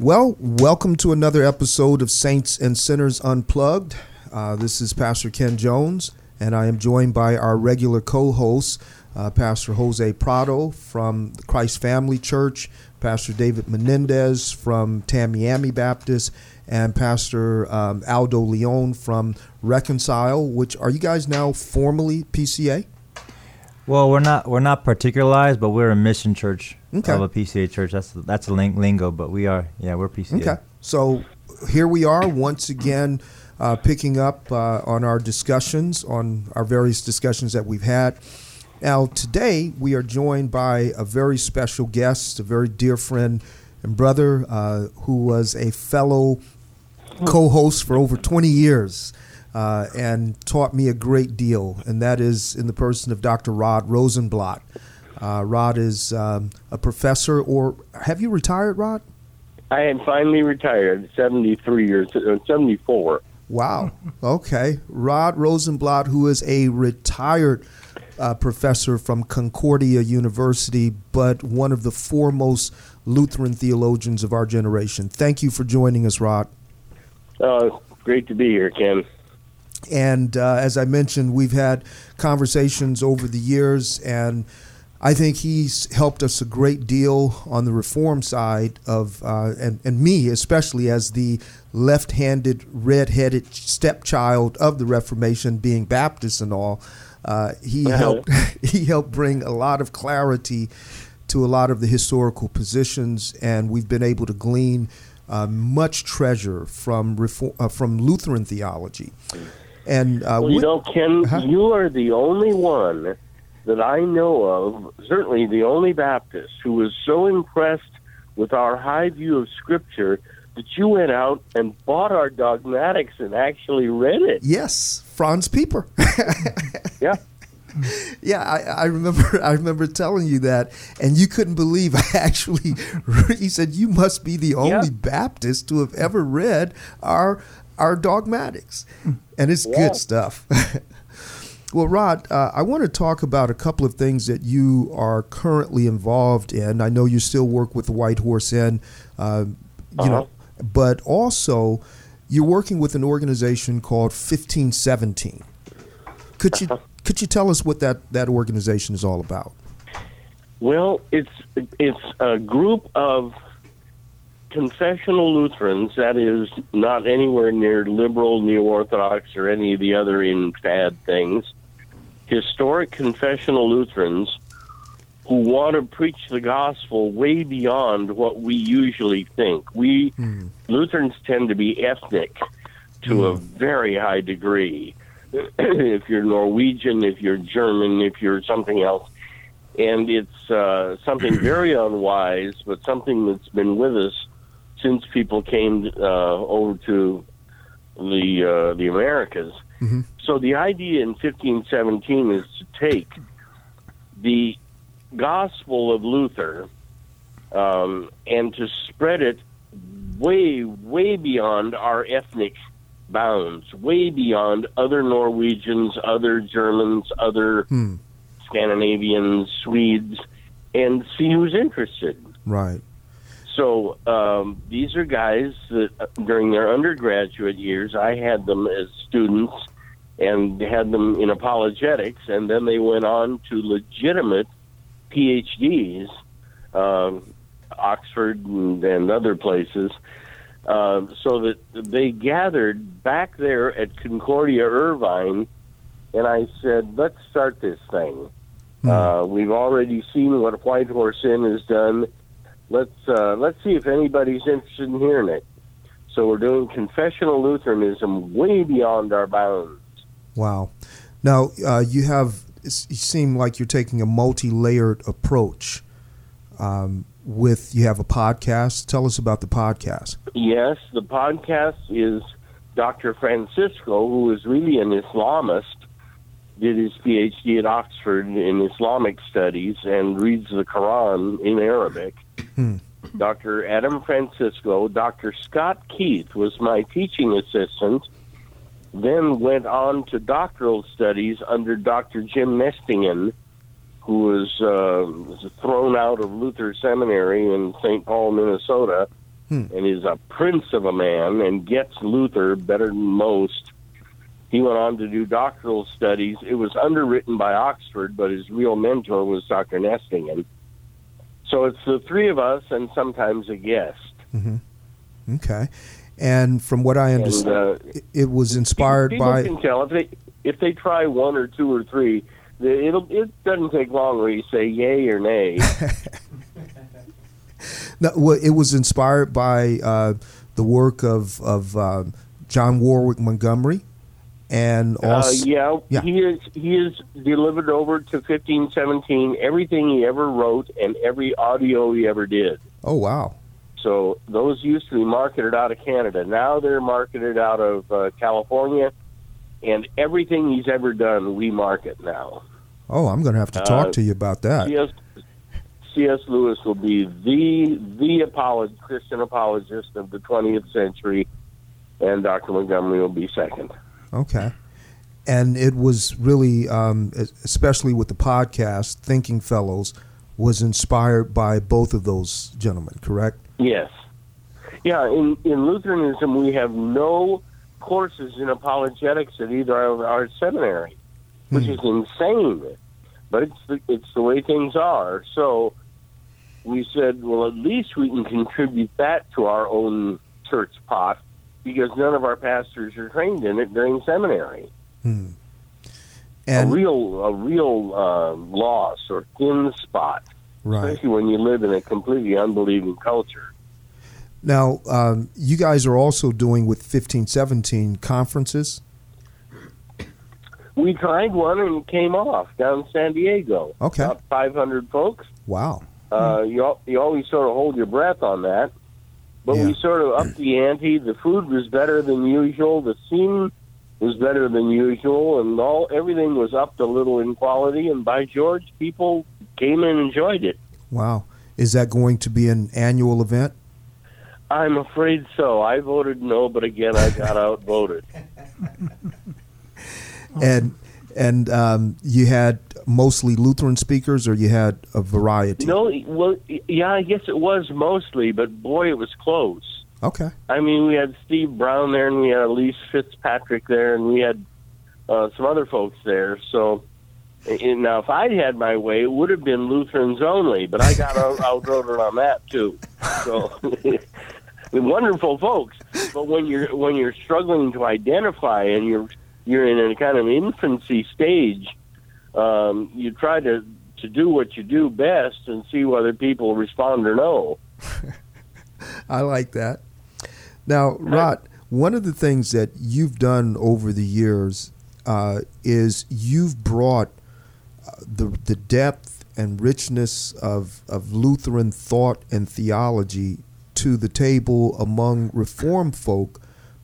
Well, welcome to another episode of Saints and Sinners Unplugged. Uh, this is Pastor Ken Jones, and I am joined by our regular co host, uh, Pastor Jose Prado from the Christ Family Church, Pastor David Menendez from Tamiami Baptist, and Pastor um, Aldo Leon from Reconcile. Which are you guys now formally PCA? Well, we're not we're not particularized, but we're a mission church Okay. of a PCA church. That's that's ling- lingo, but we are yeah we're PCA. Okay. So here we are once again uh, picking up uh, on our discussions, on our various discussions that we've had. Now, today we are joined by a very special guest, a very dear friend and brother uh, who was a fellow co host for over 20 years. Uh, and taught me a great deal, and that is in the person of Dr. Rod Rosenbladt. Uh, Rod is um, a professor, or have you retired, Rod? I am finally retired, 73 years, uh, 74. Wow. Okay. Rod Rosenbladt, who is a retired uh, professor from Concordia University, but one of the foremost Lutheran theologians of our generation. Thank you for joining us, Rod. Oh, great to be here, Ken. And uh, as I mentioned, we've had conversations over the years, and I think he's helped us a great deal on the reform side of, uh, and, and me especially as the left handed, red headed stepchild of the Reformation, being Baptist and all. Uh, he Uh-huh. helped he helped bring a lot of clarity to a lot of the historical positions, and we've been able to glean uh, much treasure from reform, uh, from Lutheran theology. And uh, Well, you know, Ken, Uh-huh. you are the only one that I know of, certainly the only Baptist, who was so impressed with our high view of Scripture that you went out and bought our dogmatics and actually read it. yes, Franz Pieper. Yeah. Yeah, I, I remember. I remember telling you that, and you couldn't believe. I actually, he said, "You must be the only Yeah. Baptist to have ever read our our dogmatics," and it's Yeah. good stuff. Well, Rod, uh, I want to talk about a couple of things that you are currently involved in. I know you still work with the White Horse Inn, uh, you know, but also you're working with an organization called 1517. Could you could you tell us what that, that organization is all about? Well, it's it's a group of confessional Lutherans that is not anywhere near liberal, neo orthodox, or any of the other infad things. Historic confessional Lutherans who want to preach the gospel way beyond what we usually think. We Lutherans tend to be ethnic to a very high degree. if you're Norwegian, if you're German, if you're something else, and it's uh, something very unwise, but something that's been with us since people came uh, over to the uh, the Americas. So the idea in 1517 is to take the gospel of Luther um, and to spread it way, way beyond our ethnic bounds, way beyond other Norwegians, other Germans, other Hmm. Scandinavians, Swedes, and see who's interested. Right. So um, these are guys that uh, during their undergraduate years, I had them as students and had them in apologetics, and then they went on to legitimate PhDs, um, Oxford and, and other places, uh, so that they gathered back there at Concordia Irvine, and I said, let's start this thing. Uh, we've already seen what White Horse Inn has done. Let's uh, let's see if anybody's interested in hearing it. So we're doing confessional Lutheranism way beyond our bounds. Wow. Now uh, you have. You seem like you're taking a multi-layered approach. Um, with you have a podcast. Tell us about the podcast. Yes, the podcast is Dr. Francisco, who is really an Islamist, did his PhD at Oxford in Islamic studies and reads the Quran in Arabic. Hmm. Dr. Adam Francisco, Dr. Scott Keith was my teaching assistant, then went on to doctoral studies under Dr. Jim Nestingen, who was, uh, was thrown out of Luther Seminary in St. Paul, Minnesota, Hmm. and is a prince of a man and gets Luther better than most. He went on to do doctoral studies. It was underwritten by Oxford, but his real mentor was Dr. Nestingen. So it's the three of us and sometimes a guest. Okay. And from what I And understand, uh, it- was inspired people by. can tell if they if they try one or two or three. It'll it doesn't take long where you say yay or nay. No, well, it was inspired by uh, the work of of uh, John Warwick Montgomery, and Uh, yeah, Yeah. he is. He is delivered over to fifteen seventeen. Everything he ever wrote and every audio he ever did. oh wow, So those used to be marketed out of Canada. Now they're marketed out of uh, California, and everything he's ever done, we market now. oh I'm going to have to talk Uh, to you about that. C.S. C.S. Lewis will be the the apolog- Christian apologist of the 20th century, and Dr. Montgomery will be second. Okay. And it was really, um, especially with the podcast, Thinking Fellows, was inspired by both of those gentlemen, correct? Yes. Yeah, in, in Lutheranism, we have no courses in apologetics at either of our seminary, which Hmm. is insane. But it's the, it's the way things are. So we said, well, at least we can contribute that to our own church pot because none of our pastors are trained in it during seminary. Hmm. a real, a real uh, loss or thin spot, right especially when you live in a completely unbelieving culture. now, um, you guys are also doing with fifteen seventeen conferences. We tried one and it came off down in San Diego. Okay. About 500 folks. Wow. Uh, you, you always sort of hold your breath on that. But Yeah. we sort of upped the ante. The food was better than usual. The scene was better than usual, and all everything was upped a little in quality. And by George, people came and enjoyed it. Wow. Is that going to be an annual event? I'm afraid so. I voted no, but again, I got outvoted. And and um, you had mostly Lutheran speakers, or you had a variety? No, well, yeah, I guess it was mostly, but boy, it was close. Okay. I mean, we had Steve Brown there, and we had Elise Fitzpatrick there, and we had uh, some other folks there. So, and now if I'd had my way, it would have been Lutherans only, but I got out- outvoted on that too. So, wonderful folks. But when you're when you're struggling to identify and you're you're in a kind of infancy stage, um, you try to to do what you do best and see whether people respond or no. I like that. Now, Rod, one of the things that you've done over the years uh, is you've brought uh, the the depth and richness of of Lutheran thought and theology to the table among Reformed folk,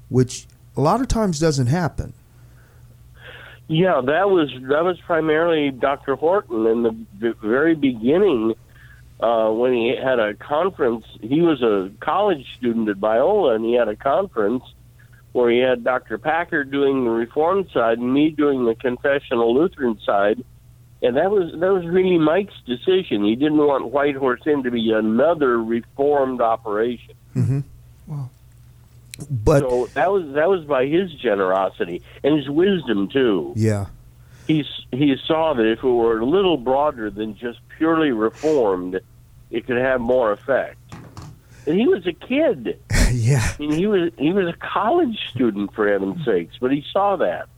which a lot of times doesn't happen. Yeah, that was that was primarily Dr. Horton in the very beginning uh, when he had a conference. He was a college student at Biola, and he had a conference where he had Dr. Packer doing the Reformed side and me doing the confessional Lutheran side. And that was that was really Mike's decision. He didn't want White Horse Inn to be another Reformed operation. But so that was that was by his generosity and his wisdom too. yeah, he he saw that if it were a little broader than just purely reformed, it could have more effect. And he was a kid. yeah, I mean, he was he was a college student for heaven's sakes, but he saw that.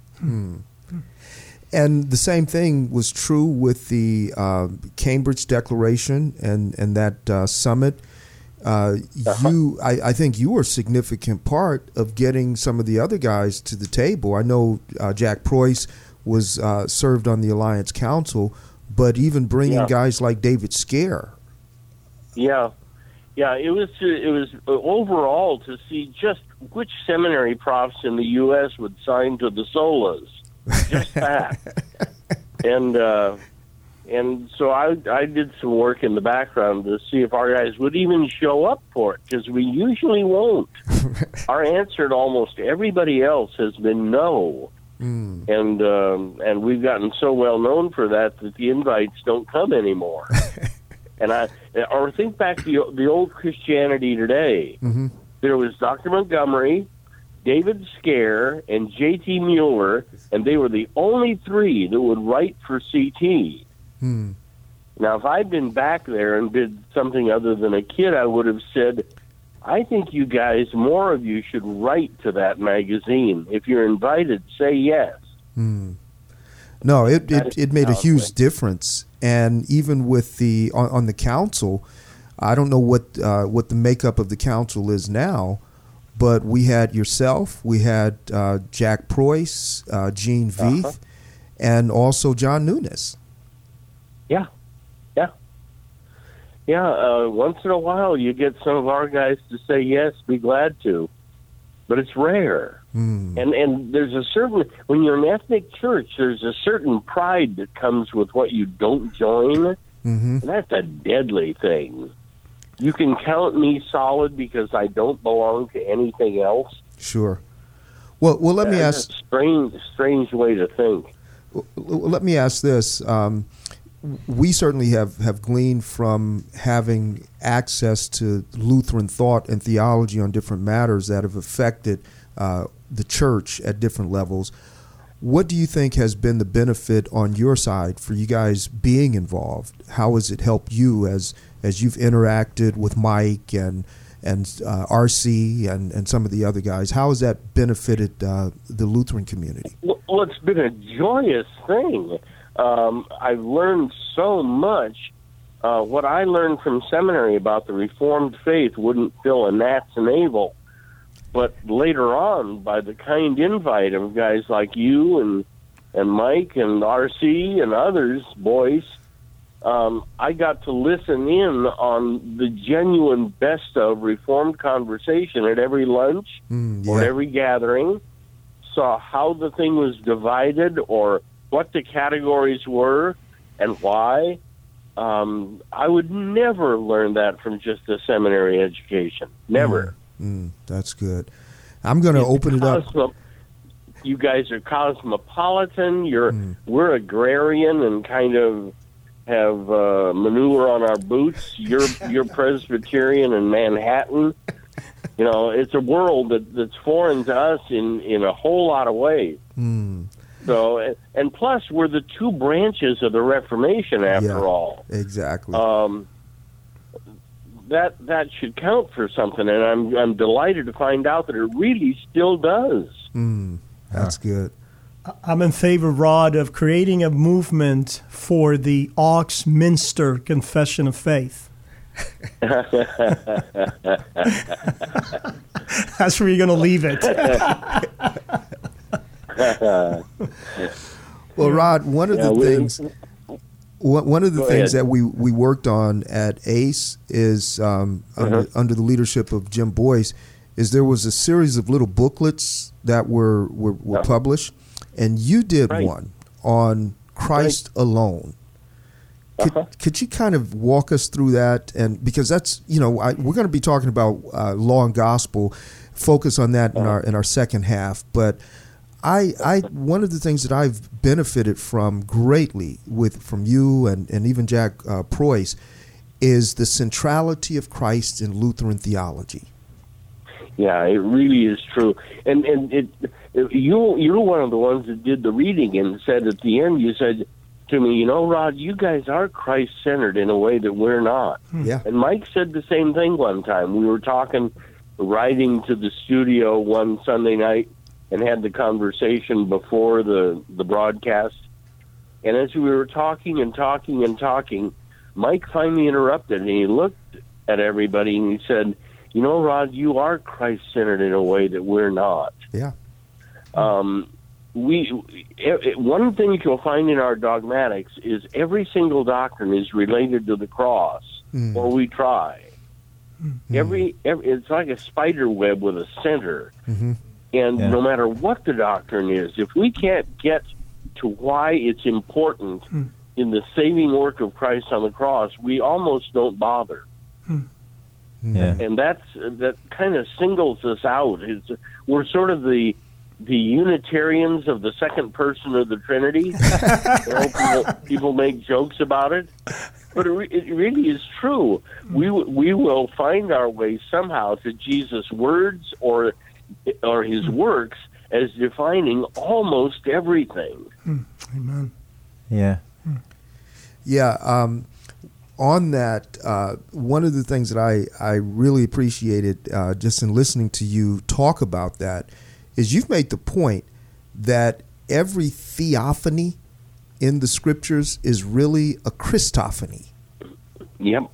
And the same thing was true with the uh, Cambridge Declaration and and that uh, summit. Uh, You, I, I think you were a significant part of getting some of the other guys to the table. I know uh, Jack Preus was uh, served on the Alliance Council, but even bringing Yeah. guys like David Scaer. Yeah, yeah. It was to, it was uh, overall to see just which seminary profs in the U.S. would sign to the solas. Just that. and uh, and so I I did some work in the background to see if our guys would even show up for it because we usually won't. our answer to almost everybody else has been no. Mm. And um, and we've gotten so well known for that that the invites don't come anymore. And I or think back to the, the old Christianity today. Mm-hmm. There was Dr. Montgomery, David Scaer, and J.T. Mueller, and they were the only three that would write for CT. Hmm. Now, if I'd been back there and did something other than a kid, I would have said, I think you guys, more of you, should write to that magazine. If you're invited, say yes. Hmm. No, it, it, it made a huge difference, and even with the on, on the council, I don't know what uh, what the makeup of the council is now, but we had yourself, we had uh, Jack Preus, uh, Gene Veith, Uh-huh. and also John Nunes. Yeah, yeah, yeah. Uh, once in a while, you get some of our guys to say yes, be glad to, but it's rare. Hmm. And and there's a certain when you're an ethnic church, there's a certain pride that comes with what you don't join, hmm and that's a deadly thing. You can count me solid because I don't belong to anything else. Sure. Well, well, let me ask. a strange, strange way to think. Let me ask this. Um, we certainly have, have gleaned from having access to Lutheran thought and theology on different matters that have affected uh, the church at different levels. What do you think has been the benefit on your side for you guys being involved? How has it helped you as as you've interacted with Mike and and uh, RC and, and some of the other guys? How has that benefited uh, the Lutheran community? Well, well, it's been a joyous thing. Um, I've learned so much. Uh, what I learned from seminary about the Reformed faith wouldn't fill a gnat's navel. But later on, by the kind invite of guys like you and and Mike and RC and others, boys, um, I got to listen in on the genuine best of Reformed conversation at every lunch Mm, or every gathering, saw how the thing was divided or what the categories were and why. Um, I would never learn that from just a seminary education. Never. Mm, that's good. I'm going to open it up. You guys are cosmopolitan. You're Mm. we're agrarian and kind of have uh, manure on our boots. You're you're Presbyterian and Manhattan. You know, it's a world that, that's foreign to us in in a whole lot of ways. Mm, So, and- and plus, we're the two branches of the Reformation. After Yeah. all, exactly. um, that that should count for something, and I'm I'm delighted to find out that it really still does. mm, that's good. I'm in favor, Rod, of creating a movement for the Ox Minster Confession of Faith. That's where you're going to leave it. Well, Rod, one of Yeah, the we- things one of the things ahead. that we, we worked on at ACE is um, under, Uh-huh. under the leadership of Jim Boice is there was a series of little booklets that were were, were Yeah. published, and you did Right. one on Christ alone. Could, Uh-huh. could you kind of walk us through that? And because that's you know I, we're going to be talking about uh, law and gospel, focus on that in our in our second half. But I I one of the things that I've benefited from greatly with from you and and even Jack uh, Preus is the centrality of Christ in Lutheran theology. Yeah, it really is true. And and it, you you're one of the ones that did the reading and said at the end you said to me, you know, Rod, you guys are Christ centered in a way that we're not. Yeah. And Mike said the same thing one time. We were talking, riding to the studio one Sunday night, and had the conversation before the the broadcast. And as we were talking and talking and talking, Mike finally interrupted and he looked at everybody and he said, "You know, Rod, you are Christ centered in a way that we're not." Yeah. Um, we e- e- one thing you'll find in our dogmatics is every single doctrine is related to the cross, Mm. or we try. Every, every it's like a spider web with a center, Mhm. And Yeah. no matter what the doctrine is, if we can't get to why it's important hmm. in the saving work of Christ on the cross, we almost don't bother hmm. Yeah. and that's that kind of singles us out. It's, we're sort of the the Unitarians of the second person of the Trinity. you know, people, people make jokes about it. but it, re- it really is true. Hmm. We w- we will find our way somehow to Jesus' words or or his works as defining almost everything. Amen. Yeah. Yeah. Um, on that, uh, one of the things that I, I really appreciated uh, just in listening to you talk about that is you've made the point that every theophany in the scriptures is really a Christophany. Yep.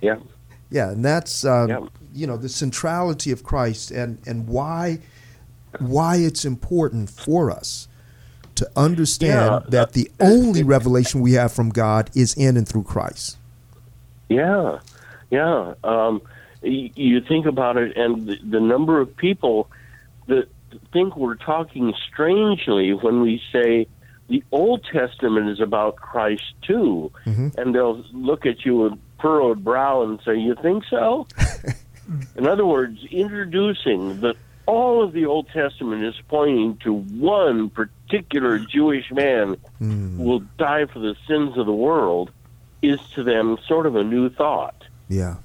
Yep. Yeah, and that's uh, Yep. You know the centrality of Christ and and why why it's important for us to understand Yeah, that the only revelation we have from God is in and through Christ. Yeah, yeah. Um, y- you think about it, and the, the number of people that think we're talking strangely when we say the Old Testament is about Christ too, and they'll look at you with furrowed brow and say, "You think so?" In other words, introducing that all of the Old Testament is pointing to one particular Jewish man who will die for the sins of the world is to them sort of a new thought. Yeah.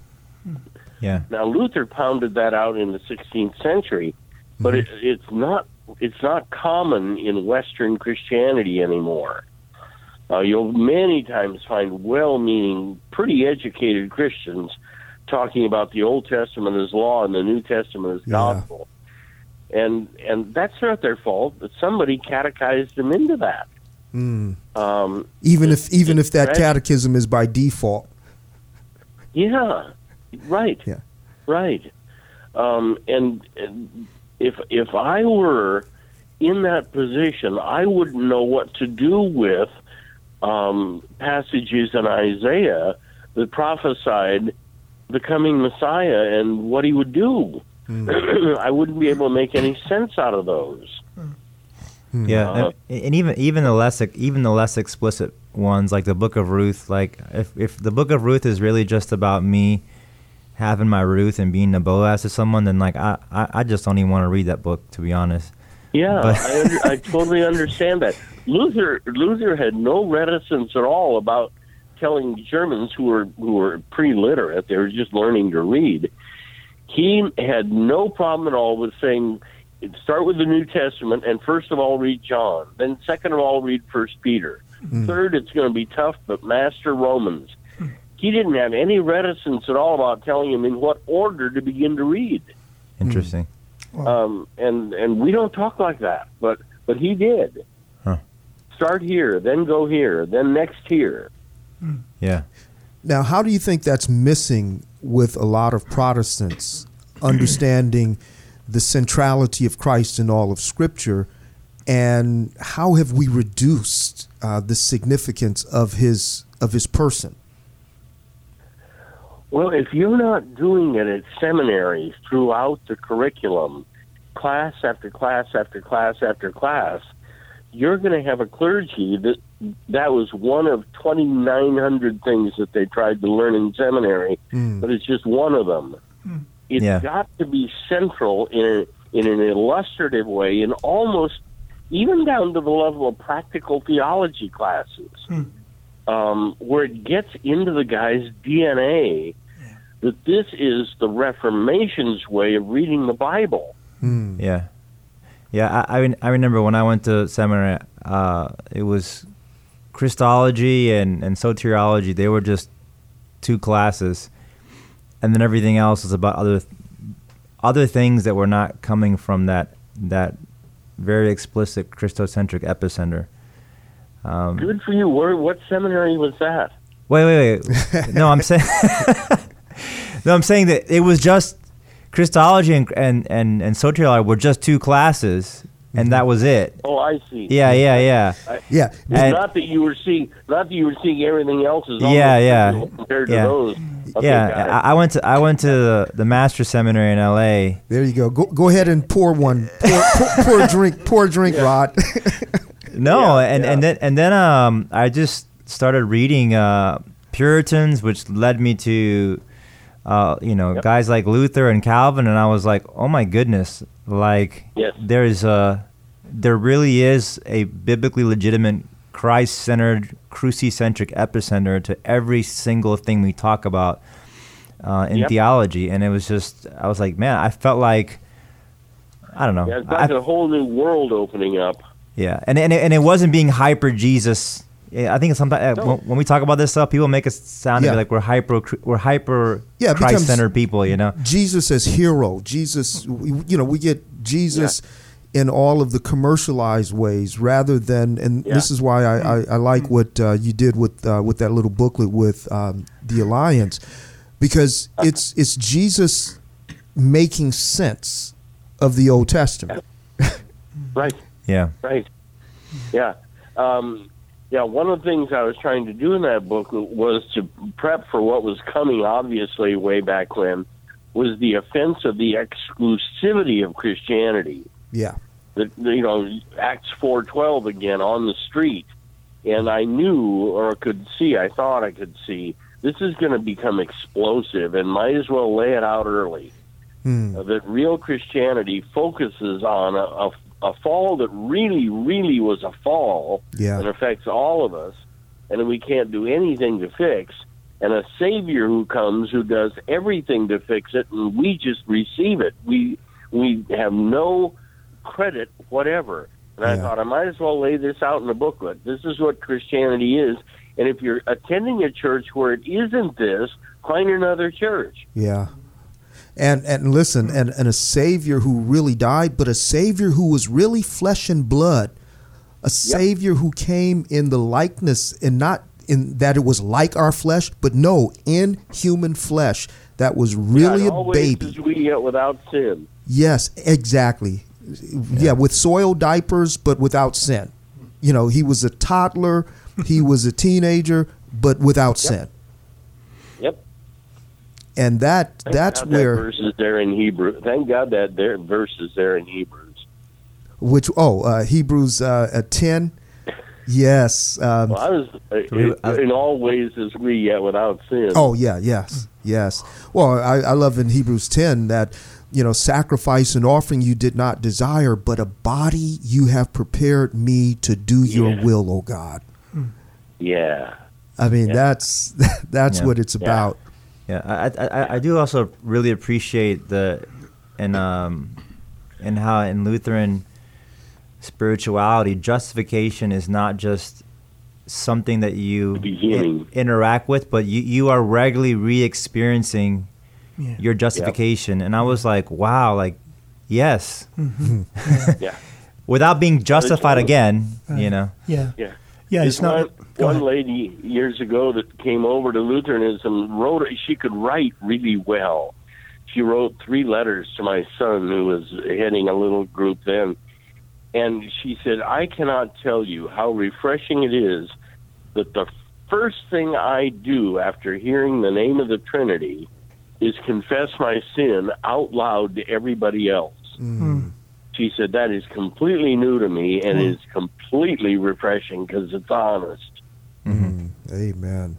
Yeah. Now Luther pounded that out in the 16th century, but it, it's not it's not common in Western Christianity anymore. Uh, you'll many times find well-meaning, pretty educated Christians talking about the Old Testament as law and the New Testament as Yeah. gospel, and and that's not their fault. But somebody catechized them into that. Mm. Um, Even if even if that Right. catechism is by default. Yeah, right. Yeah. Right. Um, and, and if if I were in that position, I wouldn't know what to do with um, passages in Isaiah that prophesied the coming Messiah and what he would do. I wouldn't be able to make any sense out of those. Yeah, Uh, and, and even even the less even the less explicit ones, like the Book of Ruth. Like if if the Book of Ruth is really just about me having my Ruth and being a Boaz to someone, then like I I, I just don't even want to read that book to be honest. Yeah, I, under, I totally understand that. Luther Luther had no reticence at all about telling Germans who were who were pre-literate, they were just learning to read. He had no problem at all with saying, start with the New Testament, and first of all read John. Then second of all read First Peter. Third, it's going to be tough, but master Romans. He didn't have any reticence at all about telling him in what order to begin to read Interesting. um, and and we don't talk like that, but but he did. Huh. Start here, then go here, then next here. Yeah. Now, how do you think that's missing with a lot of Protestants understanding the centrality of Christ in all of Scripture, and how have we reduced uh, the significance of his of his person? Well, if you're not doing it at seminary throughout the curriculum, class after class after class after class, you're going to have a clergy that that was one of 2,900 things that they tried to learn in seminary, Mm. but it's just one of them. It's Yeah. got to be central in a, in an illustrative way, in almost even down to the level of practical theology classes, um, where it gets into the guy's DNA that this is the Reformation's way of reading the Bible. Mm. Yeah, yeah. I I, I remember when I went to seminary, uh, it was Christology and and soteriology. They were just two classes, and then everything else was about other other things that were not coming from that that very explicit Christocentric epicenter. Um, Good for you. Where, what seminary was that? Wait, wait, wait. no, I'm saying. no, I'm saying that it was just Christology and and and, and soteriology were just two classes, and that was it. Oh, I see. Yeah, yeah, yeah. Yeah, It's And- not that you were seeing, not that you were seeing everything else as Yeah, yeah, trivial compared to those. Okay, yeah. I, I went to I went to the, the master seminary in L.A. there you go. Go go ahead and pour one. Pour, pour, pour a drink. Pour a drink, Rod. No, Yeah, and, yeah. and then and then um I just started reading uh Puritans, which led me to uh you know Yep. guys like Luther and Calvin, and I was like, oh my goodness, like Yes. there's a there really is a biblically legitimate Christ centered, cruci-centric epicenter to every single thing we talk about uh, in Yep. theology. And it was just, I was like, man, I felt like, I don't know. Yeah, it's I- like a whole new world opening up. yeah, and and it, and it wasn't being hyper Jesus. Yeah, I think sometimes No. when, when we talk about this stuff, people make us sound Yeah. like we're hyper we're hyper Yeah, it becomes- Christ centered people. You know, Jesus as hero. Jesus, you know, we get Jesus in all of the commercialized ways rather than, and Yeah. this is why I, I, I like what uh, you did with uh, with that little booklet with um, the Alliance, because it's it's Jesus making sense of the Old Testament. Right. yeah, Right. Yeah. Um, yeah, one of the things I was trying to do in that book was to prep for what was coming, obviously, way back when, was the offense of the exclusivity of Christianity. Yeah, The, you know, Acts 4.12 again on the street. And I knew or could see, I thought I could see, this is going to become explosive and might as well lay it out early uh, that real Christianity focuses on a, a, a fall that really, really was a fall Yeah. and affects all of us, and we can't do anything to fix, and a Savior who comes who does everything to fix it, and we just receive it. We we have no credit whatever. And I thought I might as well lay this out in a booklet. This is what Christianity is, and if you're attending a church where it isn't this, find another church. yeah. And and listen, and, and a savior who really died, but a savior who was really flesh and blood, a savior who came in the likeness and not in that it was like our flesh, but no, in human flesh that was really God a baby. we yet without sin. Yes, exactly. Yeah. with soil diapers, but without sin. You know, he was a toddler, he was a teenager, but without sin. Yep. And that Thank that's God where that verse is there in Hebrew. Thank God that there verse is there in Hebrews. which oh uh, Hebrews uh, at ten. Yes. Um, Well, I was uh, in, in all ways as we yet without sin. Oh yeah, yes, yes. Well, I, I love in Hebrews ten that you know sacrifice and offering you did not desire, but a body you have prepared me to do your Yeah. will, O God. yeah. I mean Yeah. that's that's Yeah. what it's Yeah. about. Yeah. I, I I- I do also really appreciate the and um and how in Lutheran spirituality justification is not just something that you The i- interact with, but you you are regularly re-experiencing Yeah. your justification. And I was like, wow, like yes, Yeah. without being justified again, Uh, you know. Yeah. Yeah. Yeah, This it's not. one, go one lady years ago that came over to Lutheranism wrote she could write really well. She wrote three letters to my son who was heading a little group then. And she said, I cannot tell you how refreshing it is that the first thing I do after hearing the name of the Trinity is confess my sin out loud to everybody else. Mm. She said, That is completely new to me and is completely refreshing because it's honest. Mm. Amen.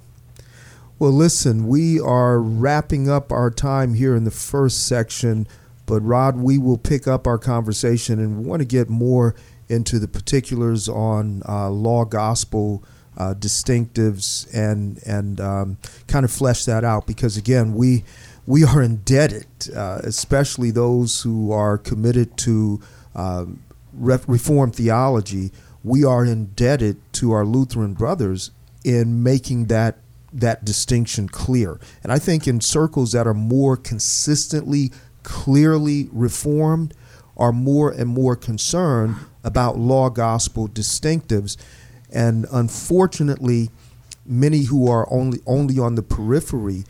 Well, listen, we are wrapping up our time here in the first section, but Rod, we will pick up our conversation and we want to get more into the particulars on uh, law gospel uh, distinctives and and um, kind of flesh that out because again we we are indebted, uh, especially those who are committed to um, re- Reformed theology. We are indebted to our Lutheran brothers in making that that distinction clear. And I think in circles that are more consistently, clearly reformed, are more and more concerned about law gospel distinctives. And unfortunately, many who are only only on the periphery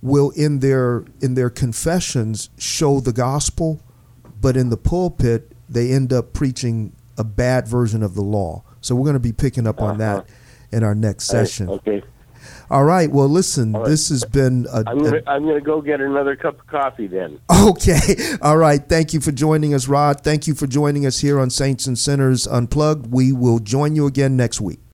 will in their in their confessions show the gospel, but in the pulpit they end up preaching a bad version of the law. So we're going to be picking up on that uh-huh. in our next session. Okay. All right. Well, listen, All right. this has been a, I'm I'm gonna go get another cup of coffee then. Okay. All right. Thank you for joining us, Rod. Thank you for joining us here on Saints and Sinners Unplugged. We will join you again next week.